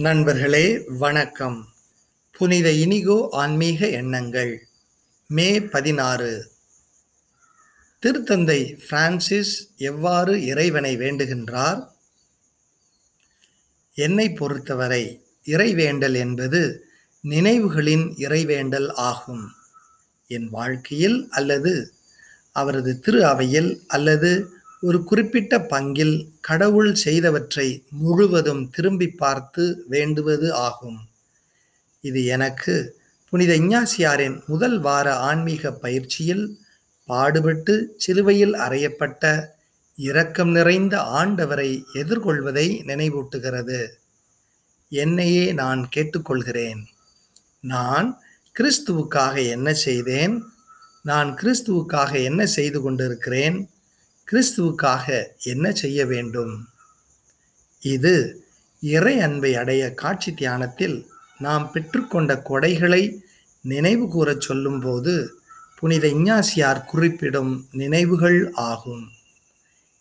நண்பர்களே வணக்கம். புனித இனிகோ ஆன்மீக எண்ணங்கள் மே பதினாறு. திருத்தந்தை பிரான்சிஸ் எவ்வாறு இறைவனை வேண்டுகின்றார்? என்னை பொறுத்தவரை இறைவேண்டல் என்பது நினைவுகளின் இறைவேண்டல் ஆகும். என் வாழ்க்கையில் அல்லது அவரது திரு அவையில் அல்லது ஒரு குறிப்பிட்ட பங்கில் கடவுள் செய்தவற்றை முழுவதும் திரும்பி பார்த்து வேண்டுவது ஆகும். இது எனக்கு புனித இஞ்ஞாசியாரின் முதல் வார ஆன்மீக பயிற்சியில் பாடுபட்டு சிலுவையில் அறையப்பட்ட இரக்கம் நிறைந்த ஆண்டவரை எதிர்கொள்வதை நினைவூட்டுகிறது. என்னையே நான் கேட்டுக்கொள்கிறேன். நான் கிறிஸ்துவுக்காக என்ன செய்தேன்? நான் கிறிஸ்துவுக்காக என்ன செய்து கொண்டிருக்கிறேன்? கிறிஸ்துவுக்காக என்ன செய்ய வேண்டும்? இது இறை அன்பை அடைய காட்சி தியானத்தில் நாம் பெற்றுக்கொண்ட கொடைகளை நினைவு கூறச் சொல்லும்போது புனித இஞ்ஞாசியார் குறிப்பிடும் நினைவுகள் ஆகும்.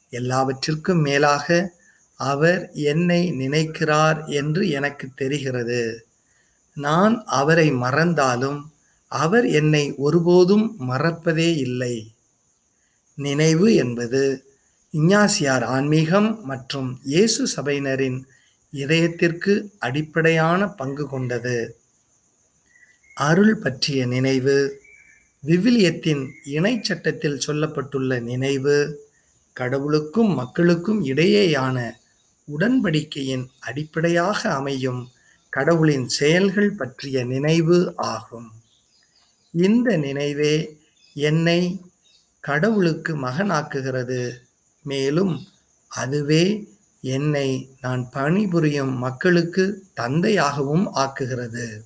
எல்லாவற்றிற்கும் மேலாக அவர் என்னை நினைக்கிறார் என்று எனக்கு தெரிகிறது. நான் அவரை மறந்தாலும் அவர் என்னை ஒருபோதும் மறப்பதே இல்லை. நினைவு என்பது இஞ்ஞாசியார் ஆன்மீகம் மற்றும் இயேசு சபையினரின் இதயத்திற்கு அடிப்படையான பங்கு கொண்டது. அருள் பற்றிய நினைவு விவிலியத்தின் இணை சட்டத்தில் சொல்லப்பட்டுள்ள நினைவு கடவுளுக்கும் மக்களுக்கும் இடையேயான உடன்படிக்கையின் அடிப்படையாக அமையும் கடவுளின் செயல்கள் பற்றிய நினைவு ஆகும். இந்த நினைவே என்னை கடவுளுக்கு மகனாக்குகிறது. மேலும் அதுவே என்னை நான் பணிபுரியும் மக்களுக்கு தந்தையாகவும் ஆக்குகிறது.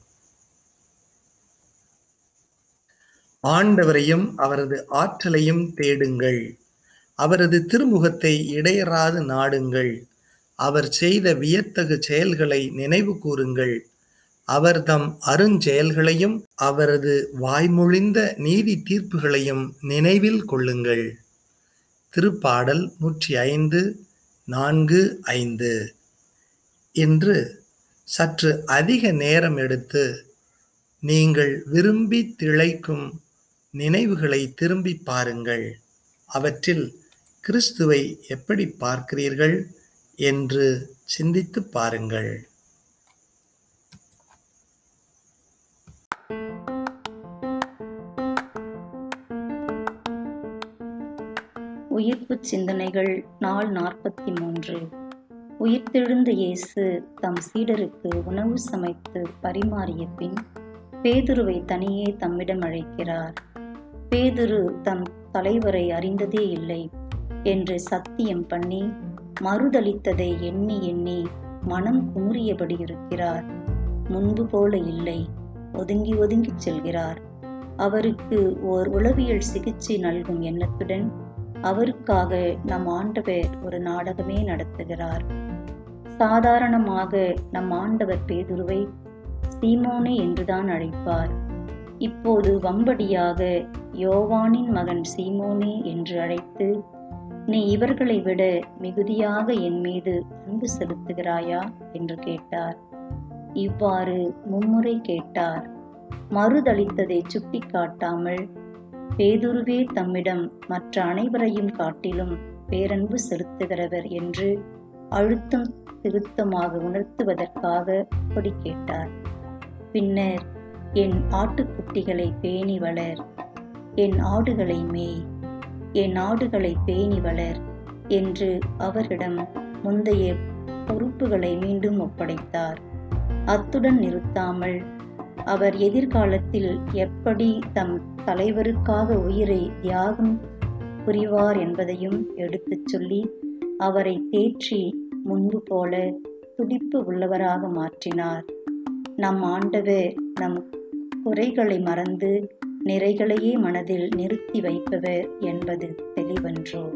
ஆண்டவரையும் அவரது ஆற்றலையும் தேடுங்கள். அவரது திருமுகத்தை இடையறாது நாடுங்கள். அவர் செய்த வியத்தகு செயல்களை நினைவு கூறுங்கள். அவர் தம் அருஞ்செயல்களையும் அவரது வாய்மொழிந்த நீதி தீர்ப்புகளையும் நினைவில் கொள்ளுங்கள். திருப்பாடல் நூற்றி ஐந்து நான்கு ஐந்து. என்று சற்று அதிக நேரம் எடுத்து நீங்கள் விரும்பி திளைக்கும் நினைவுகளை திரும்பி பாருங்கள். அவற்றில் கிறிஸ்துவை எப்படி பார்க்கிறீர்கள் என்று சிந்தித்து பாருங்கள். உயிர்ப்புச் சிந்தனைகள் நாள் நாற்பத்தி மூன்று உயிர்த்தெழுந்த இயேசு தம் சீடருக்கு உணவு சமைத்து பரிமாறிய பின் பேதுருவை தனியே தம்மிடம் அழைக்கிறார். பேதுரு தம் தலைவரை அறிந்ததே இல்லை என்று சத்தியம் பண்ணி மறுதளித்ததை எண்ணி எண்ணி மனம் குமுறியபடி இருக்கிறார். முன்பு போல இல்லை ஒதுங்கி ஒதுங்கிச் செல்கிறார். அவருக்கு ஓர் உளவியல் சிகிச்சை நல்கும் எண்ணத்துடன் அவருக்காக நம் ஆண்டவர் ஒரு நாடகமே நடத்துகிறார். சாதாரணமாக நம் ஆண்டவர் பேதுருவை சீமோனே என்றுதான் அழைப்பார். இப்போது வம்படியாக யோவானின் மகன் சீமோனே என்று அழைத்து நீ இவர்களை விட மிகுதியாக என் மீது அன்பு செலுத்துகிறாயா? என்று கேட்டார். இவ்வாறு மும்முறை கேட்டார். மறுதளித்ததை சுட்டி காட்டாமல் பேதுருவே தம்மிடம் மற்ற அனைவரையும் காட்டிலும் பேரன்பு செலுத்துகிறவர் என்று அழுத்தம் திருத்தமாக உணர்த்துவதற்காக அப்படி கேட்டார். பின்னர் என் ஆட்டுக்குட்டிகளை பேணி வளர் என் ஆடுகளை மேய் என் ஆடுகளை பேணி வளர் என்று அவரிடம் முந்தைய பொறுப்புகளை மீண்டும் ஒப்படைத்தார். அத்துடன் நிறுத்தாமல் அவர் எதிர்காலத்தில் எப்படி தம் தலைவருக்காக உயிரை தியாகம் புரிவார் என்பதையும் எடுத்துச் சொல்லி அவரை தேற்றி முன்பு போல துடிப்பு உள்ளவராக மாற்றினார். நம் ஆண்டவர் நம் குறைகளை மறந்து நிறைகளையே மனதில் நிறுத்தி வைப்பவர் என்பது தெளிவன்றோ?